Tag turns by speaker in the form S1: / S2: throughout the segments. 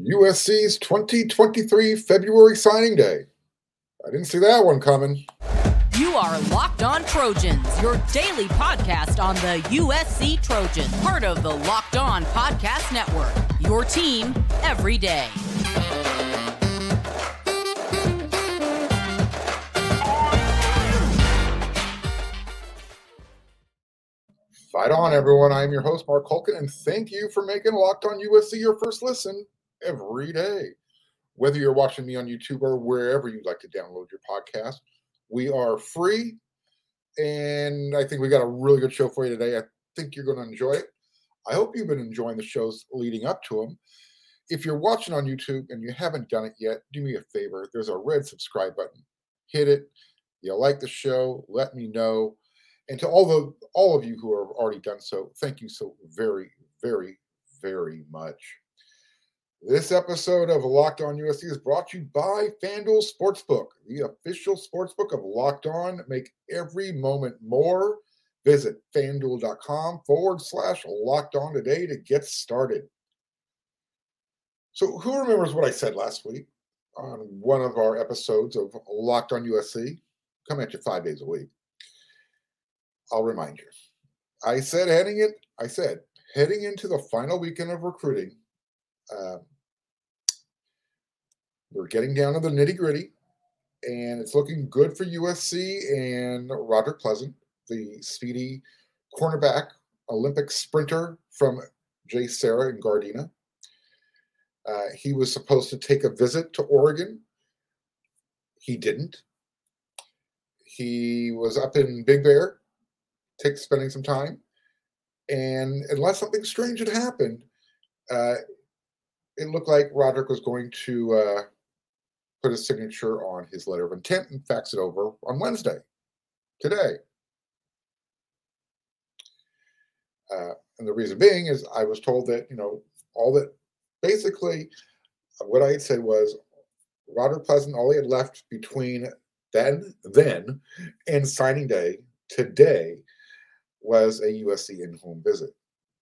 S1: USC's 2023 February signing day. I didn't see that one coming.
S2: You are Locked On Trojans, your daily podcast on the USC Trojans, part of the Locked On Podcast Network. Your team every day.
S1: Fight on, everyone. I am your host, Mark Hulkin, and thank you for making Locked On USC your first listen every day. Whether you're watching me on YouTube or wherever you'd like to download your podcast, we are free. And I think we got a really good show for you today. I think you're going to enjoy it. I hope you've been enjoying the shows leading up to them. If you're watching on YouTube and you haven't done it yet, do me a favor. There's a red subscribe button. Hit it. You like the show, let me know. And to all the all of you who have already done so, thank you so very, very, very much. This episode of Locked On USC is brought to you by FanDuel Sportsbook, the official sportsbook of Locked On. Make every moment more. Visit fanduel.com forward slash locked on today to get started. So, who remembers what I said last week on one of our episodes of Locked On USC? Come at you five days a week. I'll remind you. I said heading it, I said heading into the final weekend of recruiting, uh, we're getting down to the nitty gritty, and it's looking good for USC and Roderick Pleasant, the speedy cornerback, Olympic sprinter from JSerra and Gardena. Uh, he was supposed to take a visit to Oregon. He didn't. He was up in Big Bear, take spending some time, and unless something strange had happened, uh, it looked like Roderick was going to uh, put a signature on his letter of intent and fax it over on Wednesday, today. Uh, and the reason being is I was told that, you know, all that basically what I had said was Roderick Pleasant, all he had left between then, then and signing day today was a USC in home visit.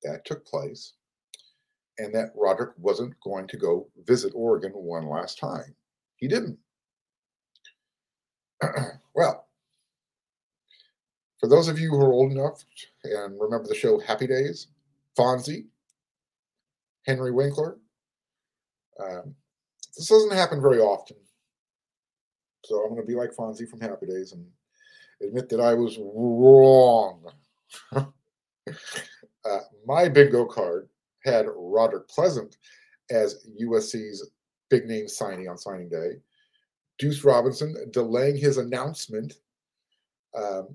S1: That took place, and that Roderick wasn't going to go visit Oregon one last time. He didn't. well, for those of you who are old enough and remember the show Happy Days, Fonzie, Henry Winkler, um, this doesn't happen very often. So I'm going to be like Fonzie from Happy Days and admit that I was wrong. uh, my bingo card had Roderick Pleasant as USC's big name signing on signing day. Deuce Robinson delaying his announcement. Um,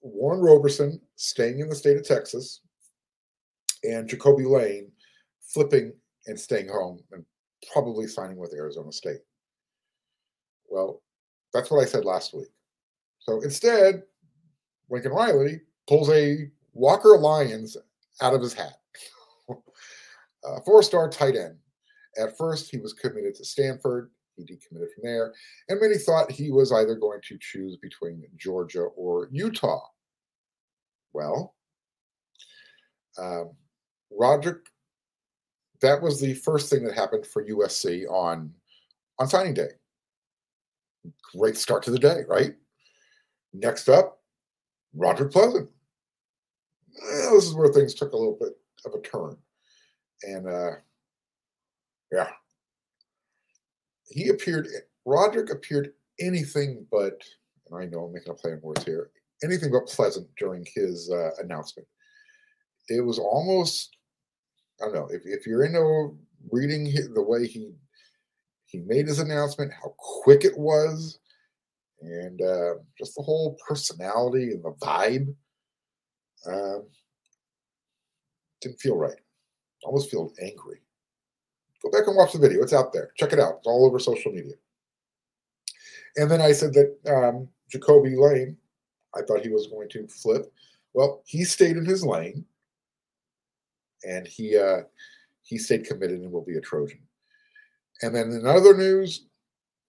S1: Warren Roberson staying in the state of Texas. And Jacoby Lane flipping and staying home and probably signing with Arizona State. Well, that's what I said last week. So instead, Lincoln Riley pulls a Walker Lyons out of his hat. Uh, four star tight end at first, he was committed to Stanford. He decommitted from there. And many thought he was either going to choose between Georgia or Utah. Well, um, Roderick, that was the first thing that happened for USC on, on signing day. Great start to the day, right? Next up, Roderick Pleasant. Well, this is where things took a little bit of a turn. And uh, yeah. He appeared, Roderick appeared anything but, and I know I'm making a play on words here, anything but pleasant during his uh, announcement. It was almost, I don't know, if, if you're into reading the way he he made his announcement, how quick it was, and uh, just the whole personality and the vibe. Uh, didn't feel right. Almost feel angry. Go back and watch the video. It's out there. Check it out. It's all over social media. And then I said that um, Jacoby Lane, I thought he was going to flip. Well, he stayed in his lane, and he uh, he stayed committed and will be a Trojan. And then in other news,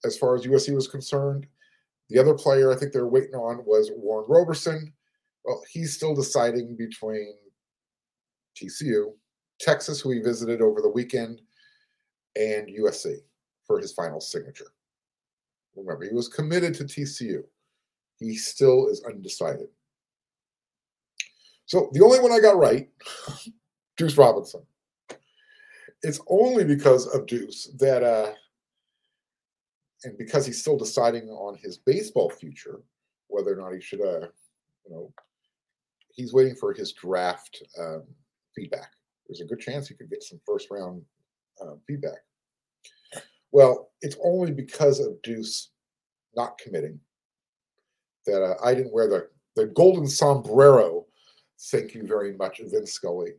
S1: as far as USC was concerned, the other player I think they're waiting on was Warren Roberson. Well, he's still deciding between TCU, Texas, who he visited over the weekend, and USC for his final signature. Remember, he was committed to TCU. He still is undecided. So the only one I got right, Deuce Robinson. It's only because of Deuce that, uh, and because he's still deciding on his baseball future, whether or not he should, uh, you know, he's waiting for his draft um, feedback. There's a good chance he could get some first round uh, feedback. Well, it's only because of Deuce not committing that uh, I didn't wear the, the golden sombrero. Thank you very much, Vin Scully.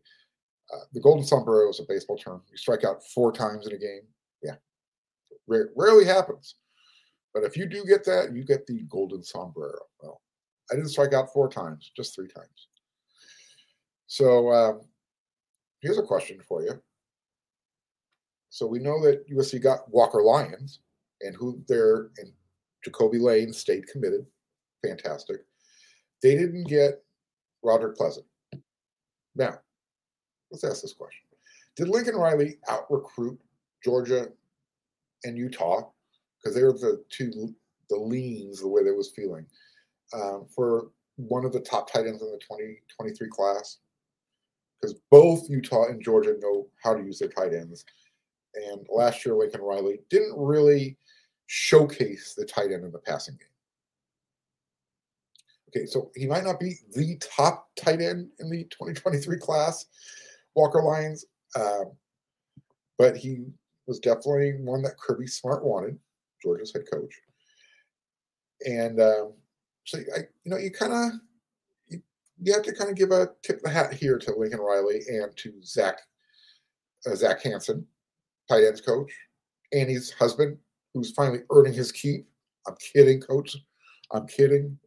S1: Uh, the golden sombrero is a baseball term. You strike out four times in a game. Yeah, rarely happens. But if you do get that, you get the golden sombrero. Well, I didn't strike out four times, just three times. So um, here's a question for you. So we know that USC got Walker Lyons, and who they're and Jacoby Lane stayed committed. Fantastic. They didn't get Roderick Pleasant. Now, let's ask this question. Did Lincoln Riley out recruit Georgia and Utah? Because they were the two the leans, the way they was feeling, um, for one of the top tight ends in the 2023 class. Because both Utah and Georgia know how to use their tight ends. And last year, Lincoln Riley didn't really showcase the tight end in the passing game. Okay, so he might not be the top tight end in the 2023 class, Walker Lyons, um, but he was definitely one that Kirby Smart wanted, Georgia's head coach. And um, so, I, you know, you kind of you, have to kind of give a tip of the hat here to Lincoln Riley and to Zach uh, Zach Hanson, tight ends coach, Annie's husband, who's finally earning his keep. I'm kidding, coach. I'm kidding.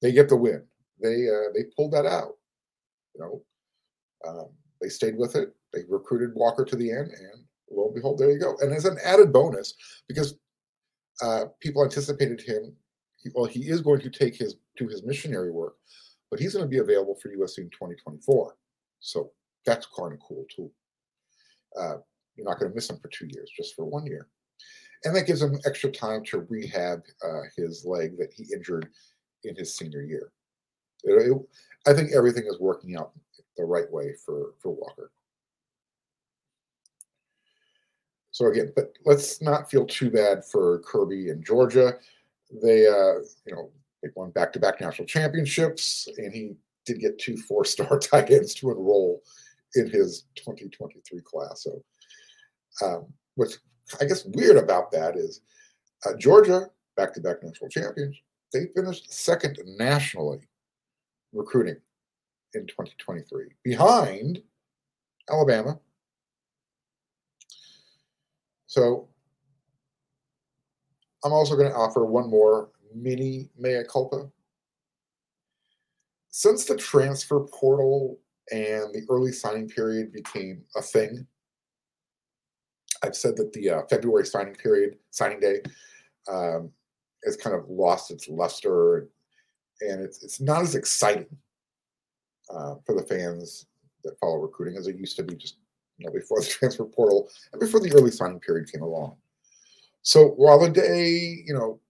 S1: They get the win. They uh, they pulled that out. You know, um, they stayed with it. They recruited Walker to the end, and lo and behold, there you go. And as an added bonus, because uh, people anticipated him, he, well, he is going to take his to his missionary work, but he's going to be available for USC in 2024. So that's kind of cool too. Uh, you're not going to miss him for two years, just for one year. And that gives him extra time to rehab uh, his leg that he injured in his senior year. It, it, I think everything is working out the right way for, for Walker. So again, but let's not feel too bad for Kirby and Georgia. They, uh, you know, they won back-to-back national championships, and he did get two four-star tight ends to enroll in his 2023 class. So um, what's I guess weird about that is uh, Georgia, back to back national champions, they finished second nationally recruiting in 2023, behind Alabama. So I'm also going to offer one more mini mea culpa. Since the transfer portal and the early signing period became a thing I've said that the uh, February signing period, signing day, um, has kind of lost its luster, and it's it's not as exciting uh, for the fans that follow recruiting as it used to be just you know before the transfer portal and before the early signing period came along. So while the day you know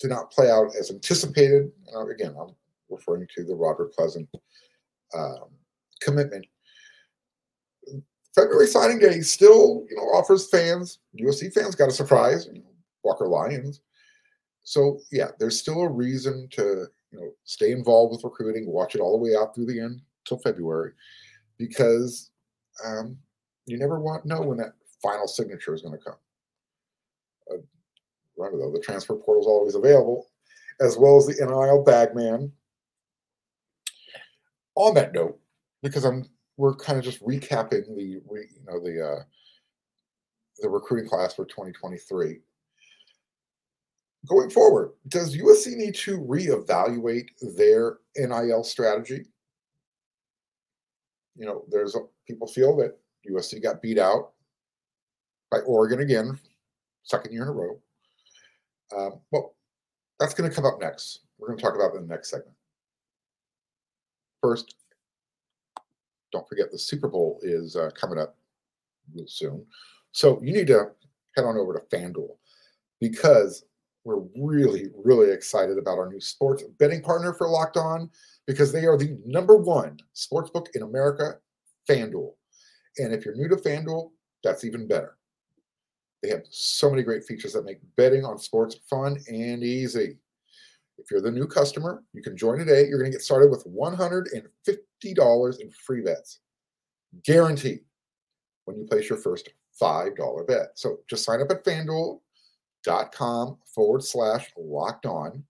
S1: did not play out as anticipated, uh, again I'm referring to the Robert Pleasant um, commitment February signing day still, you know, offers fans, USC fans got a surprise, you know, Walker Lyons. So yeah, there's still a reason to, you know, stay involved with recruiting, watch it all the way out through the end till February, because um, you never want know when that final signature is going to come. Uh, remember though, the transfer portal is always available, as well as the NIL bagman. On that note, because I'm we're kind of just recapping the you know the uh, the recruiting class for 2023. Going forward, does USC need to reevaluate their NIL strategy? You know, there's a, people feel that USC got beat out by Oregon again, second year in a row. Um, well, that's going to come up next. We're going to talk about in the next segment. First, don't forget the Super Bowl is uh, coming up real soon. So you need to head on over to FanDuel because we're really, really excited about our new sports betting partner for Locked On because they are the number one sportsbook in America, FanDuel. And if you're new to FanDuel, that's even better. They have so many great features that make betting on sports fun and easy. If you're the new customer, you can join today. You're going to get started with $150 in free bets, guaranteed, when you place your first $5 bet. So just sign up at fanduel.com forward slash locked on.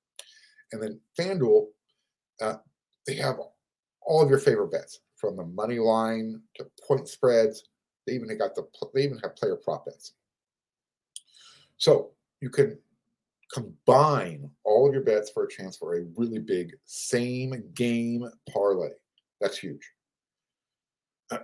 S1: And then FanDuel, uh, they have all of your favorite bets from the money line to point spreads. They even got the they even have player prop bets. So you can combine all of your bets for a chance for a really big same game parlay. That's huge.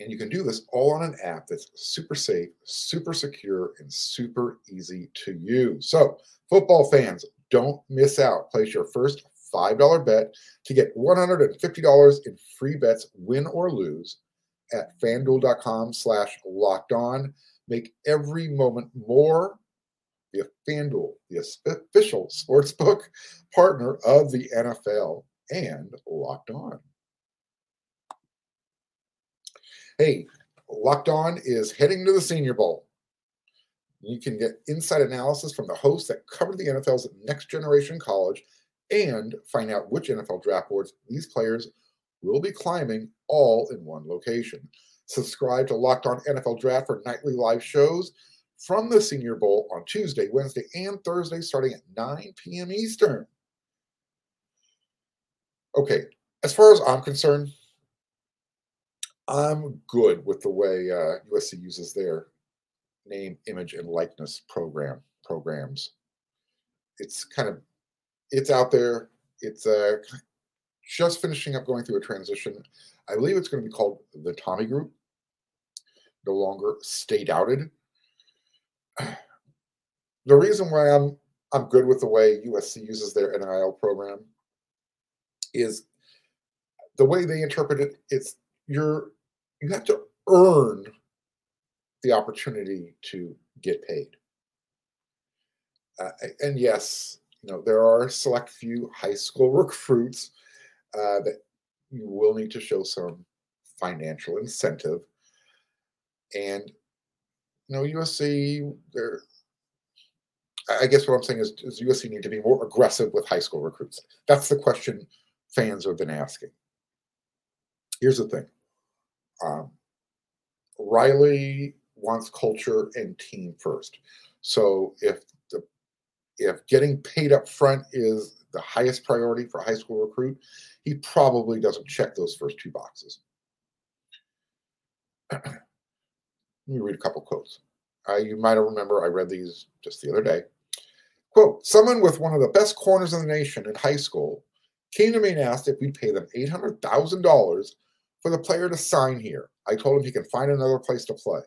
S1: And you can do this all on an app that's super safe, super secure, and super easy to use. So, football fans, don't miss out. Place your first $5 bet to get $150 in free bets, win or lose, at fanduel.com slash locked on. Make every moment more via FanDuel, the official sportsbook partner of the NFL and Locked On. Hey, Locked On is heading to the Senior Bowl. You can get inside analysis from the hosts that cover the NFL's next generation college and find out which NFL draft boards these players will be climbing all in one location. Subscribe to Locked On NFL Draft for nightly live shows from the Senior Bowl on Tuesday, Wednesday, and Thursday starting at 9 p.m. Eastern. Okay, as far as I'm concerned, I'm good with the way uh, USC uses their name, image, and likeness program programs. It's kind of it's out there. It's uh, just finishing up going through a transition. I believe it's going to be called the Tommy Group. No longer state outed. The reason why I'm I'm good with the way USC uses their NIL program is the way they interpret it. It's you're you have to earn the opportunity to get paid. Uh, and yes, you know there are select few high school recruits uh, that you will need to show some financial incentive, and you know USC they're I guess what I'm saying is, is USC need to be more aggressive with high school recruits. That's the question fans have been asking. Here's the thing um, Riley wants culture and team first. So if the if getting paid up front is the highest priority for a high school recruit, he probably doesn't check those first two boxes. Let me read a couple quotes. Uh, you might remember I read these just the other day. Quote, someone with one of the best corners in the nation in high school came to me and asked if we'd pay them $800,000 for the player to sign here. I told him he can find another place to play.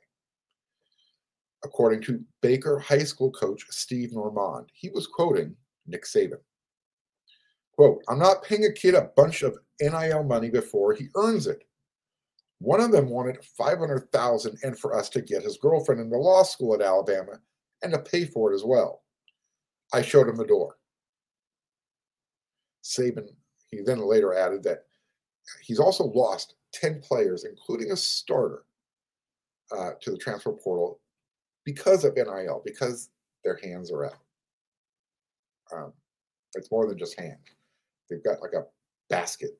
S1: According to Baker High School coach Steve Normand, he was quoting Nick Saban. Quote, I'm not paying a kid a bunch of NIL money before he earns it. One of them wanted 500,000 and for us to get his girlfriend into law school at Alabama and to pay for it as well. I showed him the door. Saban, he then later added that he's also lost 10 players, including a starter, uh, to the transfer portal because of NIL, because their hands are out. Um, it's more than just hand. They've got like a basket,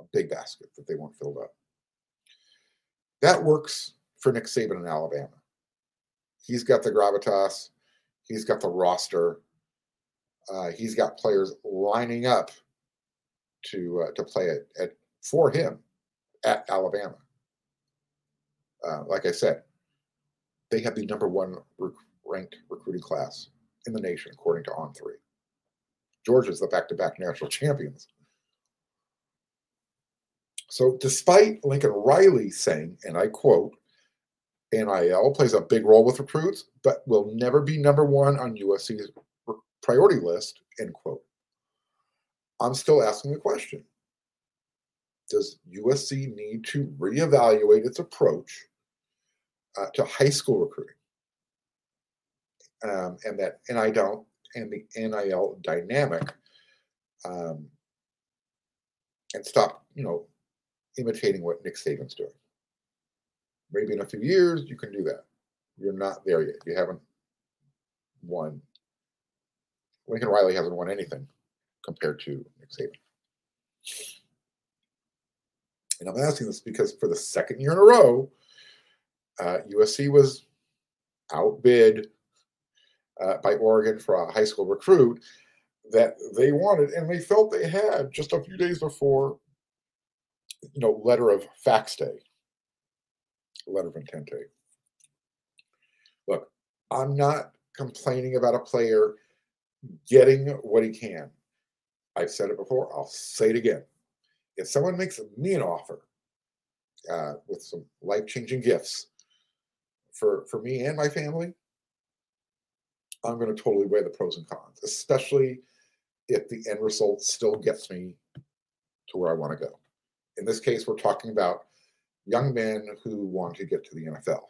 S1: a big basket that they want filled up. That works for Nick Saban in Alabama. He's got the gravitas. He's got the roster. Uh, he's got players lining up to uh, to play it at, for him at Alabama. Uh, like I said, they have the number one rec- ranked recruiting class in the nation, according to On Three. Georgia's the back-to-back national champions. So, despite Lincoln Riley saying, and I quote, NIL plays a big role with recruits, but will never be number one on USC's priority list, end quote. I'm still asking the question Does USC need to reevaluate its approach uh, to high school recruiting, um, and that NIL and the NIL dynamic, um, and stop, you know, imitating what Nick Saban's doing. Maybe in a few years you can do that. You're not there yet. You haven't won. Lincoln Riley hasn't won anything compared to Nick Saban. And I'm asking this because for the second year in a row, uh, USC was outbid uh, by Oregon for a high school recruit that they wanted, and they felt they had just a few days before, you know, letter of fax day, letter of intent. Look, I'm not complaining about a player getting what he can. I've said it before, I'll say it again. If someone makes me an offer uh, with some life changing gifts for, for me and my family, I'm going to totally weigh the pros and cons, especially if the end result still gets me to where I want to go. In this case, we're talking about young men who want to get to the NFL.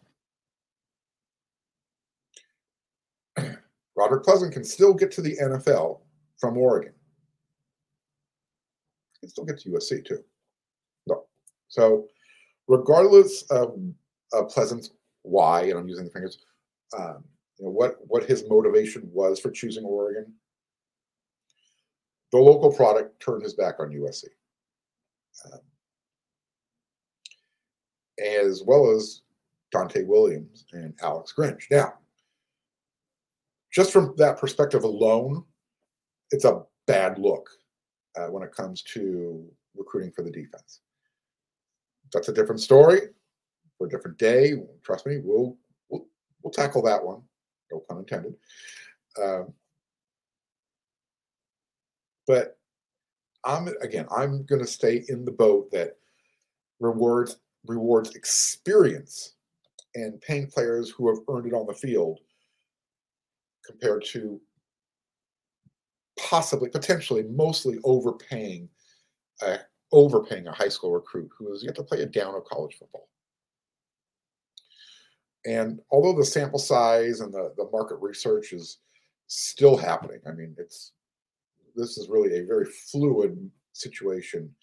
S1: Roderick Pleasant can still get to the NFL from Oregon. He can still get to USC too. No. So, regardless of uh, Pleasant's why, and I'm using the fingers, um, you know, what what his motivation was for choosing Oregon, the local product turned his back on USC, um, as well as Donte Williams and Alex Grinch. Now, just from that perspective alone, it's a bad look uh, when it comes to recruiting for the defense. That's a different story for a different day. Trust me, we'll we'll, we'll tackle that one. No pun intended. Um, but I'm again, I'm going to stay in the boat that rewards rewards experience and paying players who have earned it on the field compared to possibly, potentially, mostly overpaying, overpaying a high school recruit who is yet to play a down of college football. And although the sample size and the, the market research is still happening, I mean, it's this is really a very fluid situation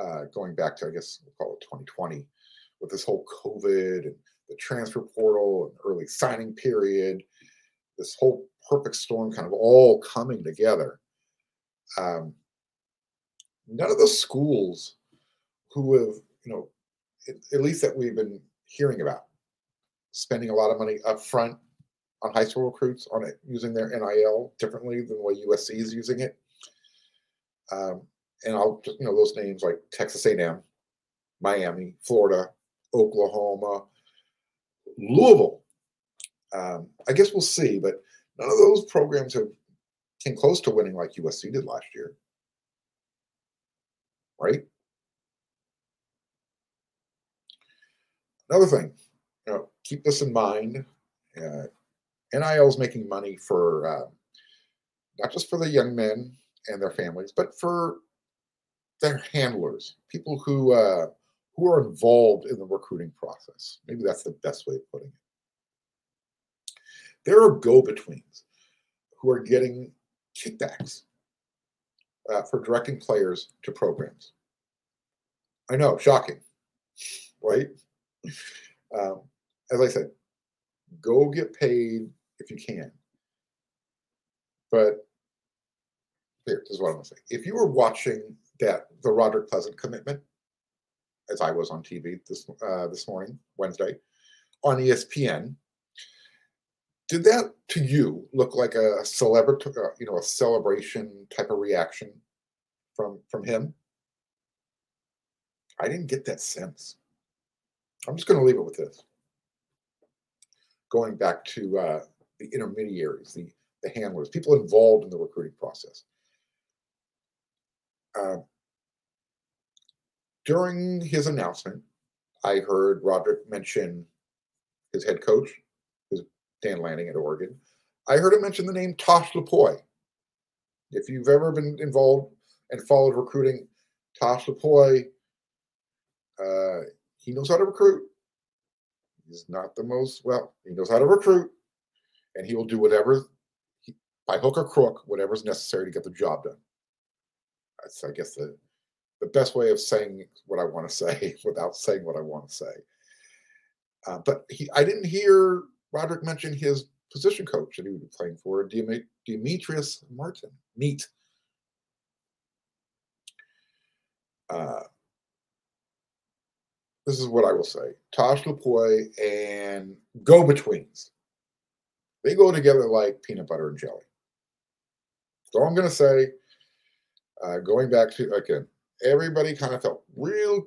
S1: uh, going back to, I guess, we'll call it 2020 with this whole COVID and the transfer portal and early signing period this whole perfect storm kind of all coming together. Um, none of the schools who have, you know, at, least that we've been hearing about, spending a lot of money up front on high school recruits on it using their NIL differently than the way USC is using it. Um, and I'll just, you know, those names like Texas A&M, Miami, Florida, Oklahoma, Louisville um, I guess we'll see, but none of those programs have came close to winning like USC did last year, right? Another thing, you know, keep this in mind. Uh, NIL is making money for uh, not just for the young men and their families, but for their handlers, people who uh, who are involved in the recruiting process. Maybe that's the best way of putting it. There are go betweens who are getting kickbacks uh, for directing players to programs. I know, shocking, right? Um, as I said, go get paid if you can. But here is what I'm going to say. If you were watching that the Roderick Pleasant commitment, as I was on TV this uh, this morning, Wednesday, on ESPN, did that to you look like a celebrity, uh, you know, a celebration type of reaction from from him? I didn't get that sense. I'm just going to leave it with this. Going back to uh, the intermediaries, the the handlers, people involved in the recruiting process. Uh, during his announcement, I heard Roderick mention his head coach, Dan Lanning at Oregon. I heard him mention the name Tosh Lupoi. If you've ever been involved and followed recruiting, Tosh Lupoi, uh, he knows how to recruit. He's not the most well. He knows how to recruit, and he will do whatever, by hook or crook, whatever's necessary to get the job done. That's, I guess, the the best way of saying what I want to say without saying what I want to say. Uh, but he, I didn't hear Roderick mention his position coach that he would be playing for, Demetrice Martin. Meet. Uh, this is what I will say. Tosh Lupoi and go betweens. They go together like peanut butter and jelly. So I'm going to say, uh, going back to, again, everybody kind of felt real,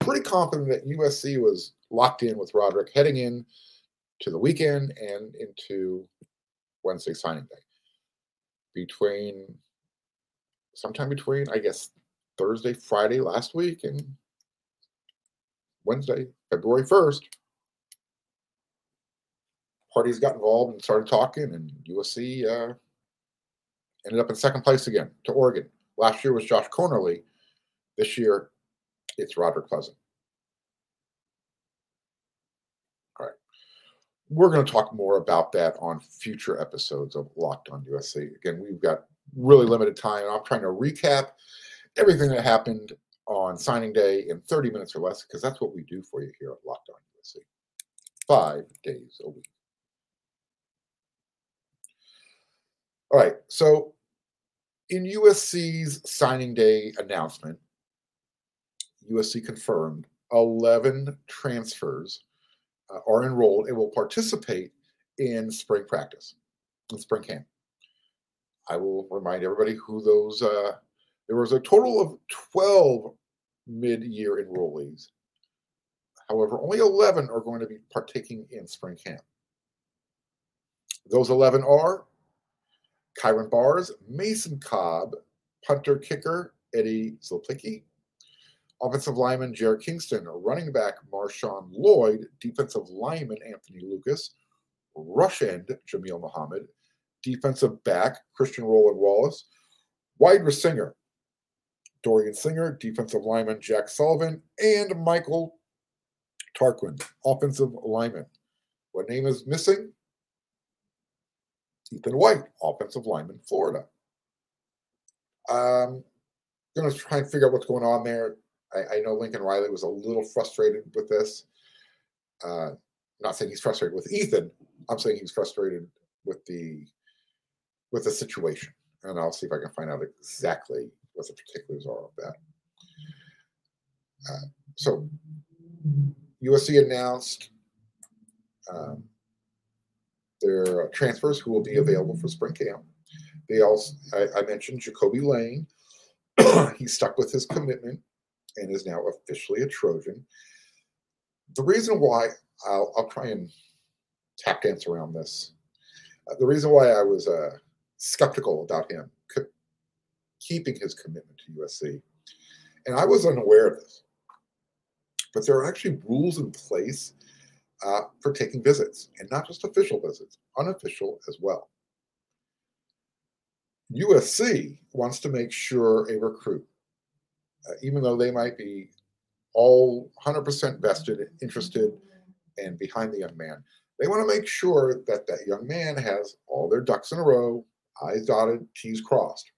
S1: pretty confident that USC was locked in with Roderick heading in to the weekend and into Wednesday signing day. Between sometime between, I guess, Thursday, Friday last week and Wednesday, February 1st, parties got involved and started talking, and USC uh, ended up in second place again to Oregon. Last year was Josh Conerly. This year, it's Roderick Pleasant. All right. We're going to talk more about that on future episodes of Locked on USC. Again, we've got really limited time. And I'm trying to recap everything that happened on signing day in 30 minutes or less because that's what we do for you here at Locked on USC. Five days a week. All right. So, in USC's signing day announcement, USC confirmed 11 transfers uh, are enrolled and will participate in spring practice, in spring camp. I will remind everybody who those, uh, there was a total of 12 mid year enrollees. However, only 11 are going to be partaking in spring camp. Those 11 are Kyron Bars, Mason Cobb, punter kicker Eddie Czaplicki, offensive lineman Jarrett Kingston, running back Marshawn Lloyd, defensive lineman Anthony Lucas, rush end Jamil Muhammad, defensive back Christian Roland Wallace, wide receiver Dorian Singer, defensive lineman Jack Sullivan, and Michael Tarquin, offensive lineman. What name is missing? Ethan White, offensive lineman, Florida. Um, going to try and figure out what's going on there. I, I, know Lincoln Riley was a little frustrated with this. Uh, not saying he's frustrated with Ethan. I'm saying he's frustrated with the with the situation, and I'll see if I can find out exactly what the particulars are of that. Uh, so, USC announced um, their transfers who will be available for spring camp. They also, I, I mentioned Jacoby Lane. he stuck with his commitment and is now officially a Trojan. The reason why I'll, I'll try and tap dance around this. Uh, the reason why I was uh, skeptical about him co- keeping his commitment to USC, and I was unaware of this, but there are actually rules in place uh, for taking visits, and not just official visits, unofficial as well. USC wants to make sure a recruit even though they might be all 100% vested, interested, and behind the young man, they want to make sure that that young man has all their ducks in a row, I's dotted, T's crossed.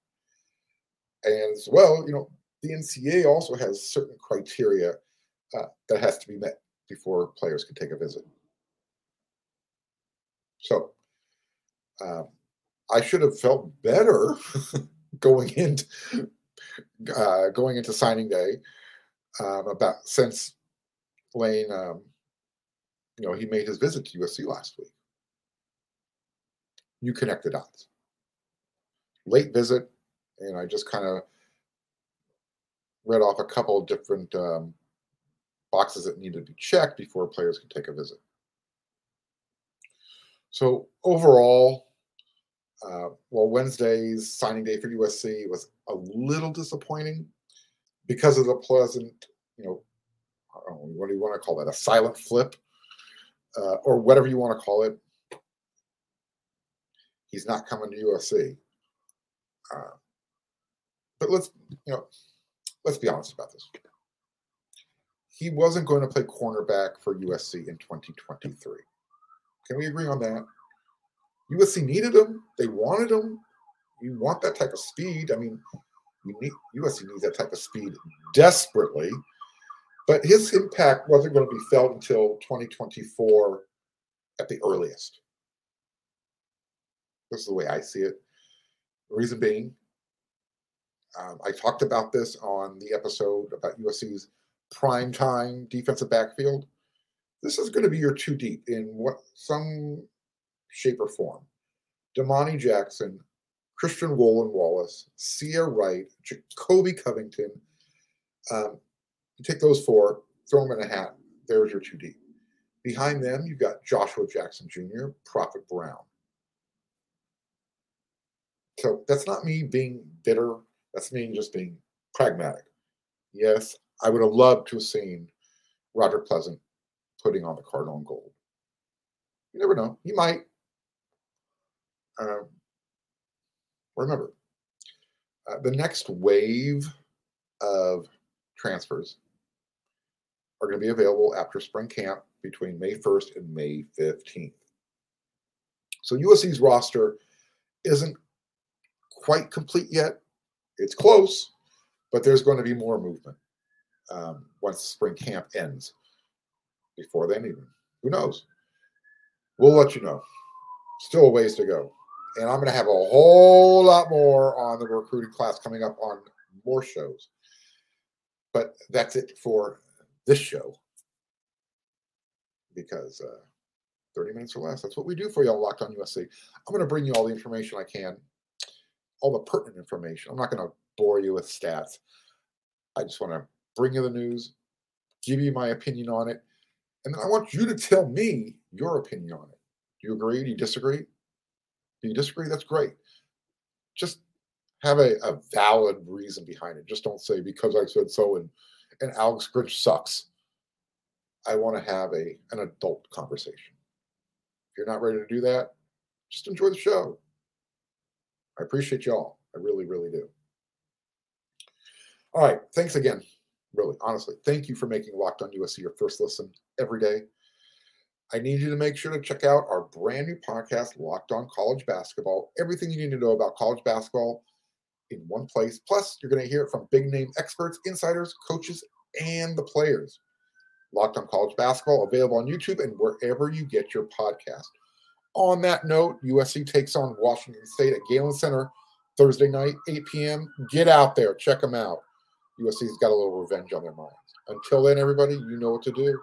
S1: And as well, you know, the NCAA also has certain criteria uh, that has to be met before players can take a visit. So um, I should have felt better going into uh, going into signing day um, about since Lane, um, you know, he made his visit to USC last week. You connect the dots. Late visit, and I just kind of read off a couple of different um, boxes that needed to be checked before players could take a visit. So overall, uh, well, Wednesday's signing day for USC was a little disappointing because of the pleasant, you know, know what do you want to call that? A silent flip, uh, or whatever you want to call it. He's not coming to USC. Uh, but let's, you know, let's be honest about this. he wasn't going to play cornerback for USC in 2023. Can we agree on that? USC needed him. They wanted him. You want that type of speed. I mean, you need USC needs that type of speed desperately. But his impact wasn't going to be felt until 2024 at the earliest. This is the way I see it. The reason being, um, I talked about this on the episode about USC's prime time defensive backfield. This is going to be your two deep in what some shape or form. Domani Jackson, Christian Roland Wallace, Sia Wright, Jacobe Covington. Um, you take those four, throw them in a hat. There's your 2D. Behind them, you've got Joshua Jackson Jr., Prophet Brown. So that's not me being bitter. That's me just being pragmatic. Yes, I would have loved to have seen Roger Pleasant putting on the cardinal and gold. You never know. He might. Um, remember, uh, the next wave of transfers are going to be available after spring camp between May 1st and May 15th. So USC's roster isn't quite complete yet. It's close, but there's going to be more movement um, once spring camp ends. Before then, even who knows? We'll let you know. Still a ways to go. And I'm going to have a whole lot more on the recruiting class coming up on more shows. But that's it for this show because uh, 30 minutes or less. That's what we do for you all Locked on USC. I'm going to bring you all the information I can, all the pertinent information. I'm not going to bore you with stats. I just want to bring you the news, give you my opinion on it, and then I want you to tell me your opinion on it. Do you agree? Do you disagree? Do you disagree? That's great. Just have a, a valid reason behind it. Just don't say because I said so and and Alex Grinch sucks. I want to have a an adult conversation. If you're not ready to do that, just enjoy the show. I appreciate y'all. I really, really do. All right. Thanks again. Really, honestly. Thank you for making Locked on USC your first listen every day. I need you to make sure to check out our brand new podcast, Locked on College Basketball. Everything you need to know about college basketball in one place. Plus, you're going to hear it from big name experts, insiders, coaches, and the players. Locked on College Basketball, available on YouTube and wherever you get your podcast. On that note, USC takes on Washington State at Galen Center Thursday night, 8 p.m. Get out there, check them out. USC's got a little revenge on their minds. Until then, everybody, you know what to do.